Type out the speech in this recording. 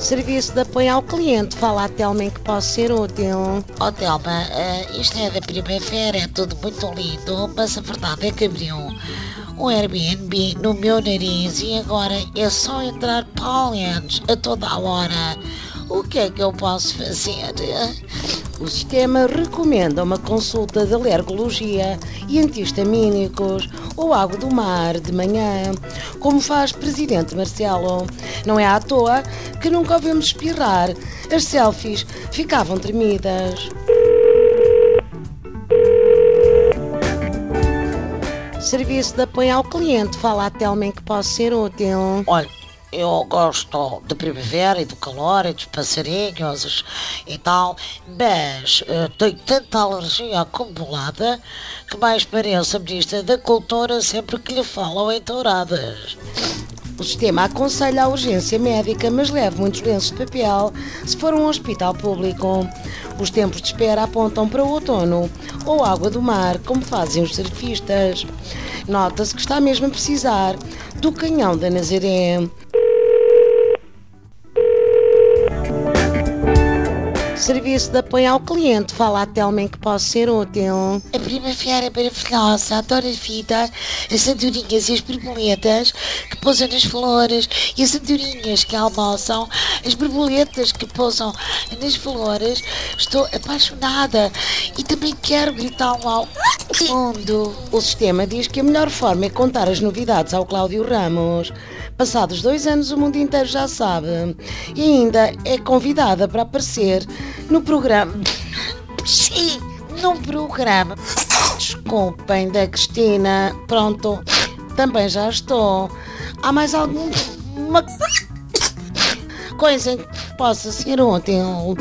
Serviço de apoio ao cliente. Fala a Telma que posso ser útil. Ó Telma, uh, isto é da primavera, é tudo muito lindo, mas a verdade é que abriu um Airbnb no meu nariz e agora é só entrar pólenes a toda a hora. O que é que eu posso fazer? O sistema recomenda uma consulta de alergologia e antihistamínicos ou água do mar de manhã, como faz Presidente Marcelo. Não é à toa que nunca ouvimos espirrar. As selfies ficavam tremidas. Serviço de apoio ao cliente. Fala a Telma em que posso ser útil. Olha, eu gosto de primavera e do calor e dos passarinhos e tal, mas uh, tenho tanta alergia acumulada que mais parece a Ministra da Cultura sempre que lhe falam em touradas. O sistema aconselha a urgência médica, mas leve muitos lenços de papel se for um hospital público. Os tempos de espera apontam para o outono ou água do mar, como fazem os surfistas. Nota-se que está mesmo a precisar do canhão da Nazaré. Serviço de apoio ao cliente. Fala a Telma em que posso ser útil. A primavera é maravilhosa, adoro a vida, as andorinhas e as borboletas que pousam nas flores e as andorinhas que almoçam, as borboletas que pousam nas flores. Estou apaixonada e também quero gritar ao mundo. O sistema diz que a melhor forma é contar as novidades ao Cláudio Ramos. Passados dois anos, o mundo inteiro já sabe. E ainda é convidada para aparecer no programa. Sim, no programa. Desculpem, da Cristina. Pronto, também já estou. Há mais alguma coisa que possa ser útil?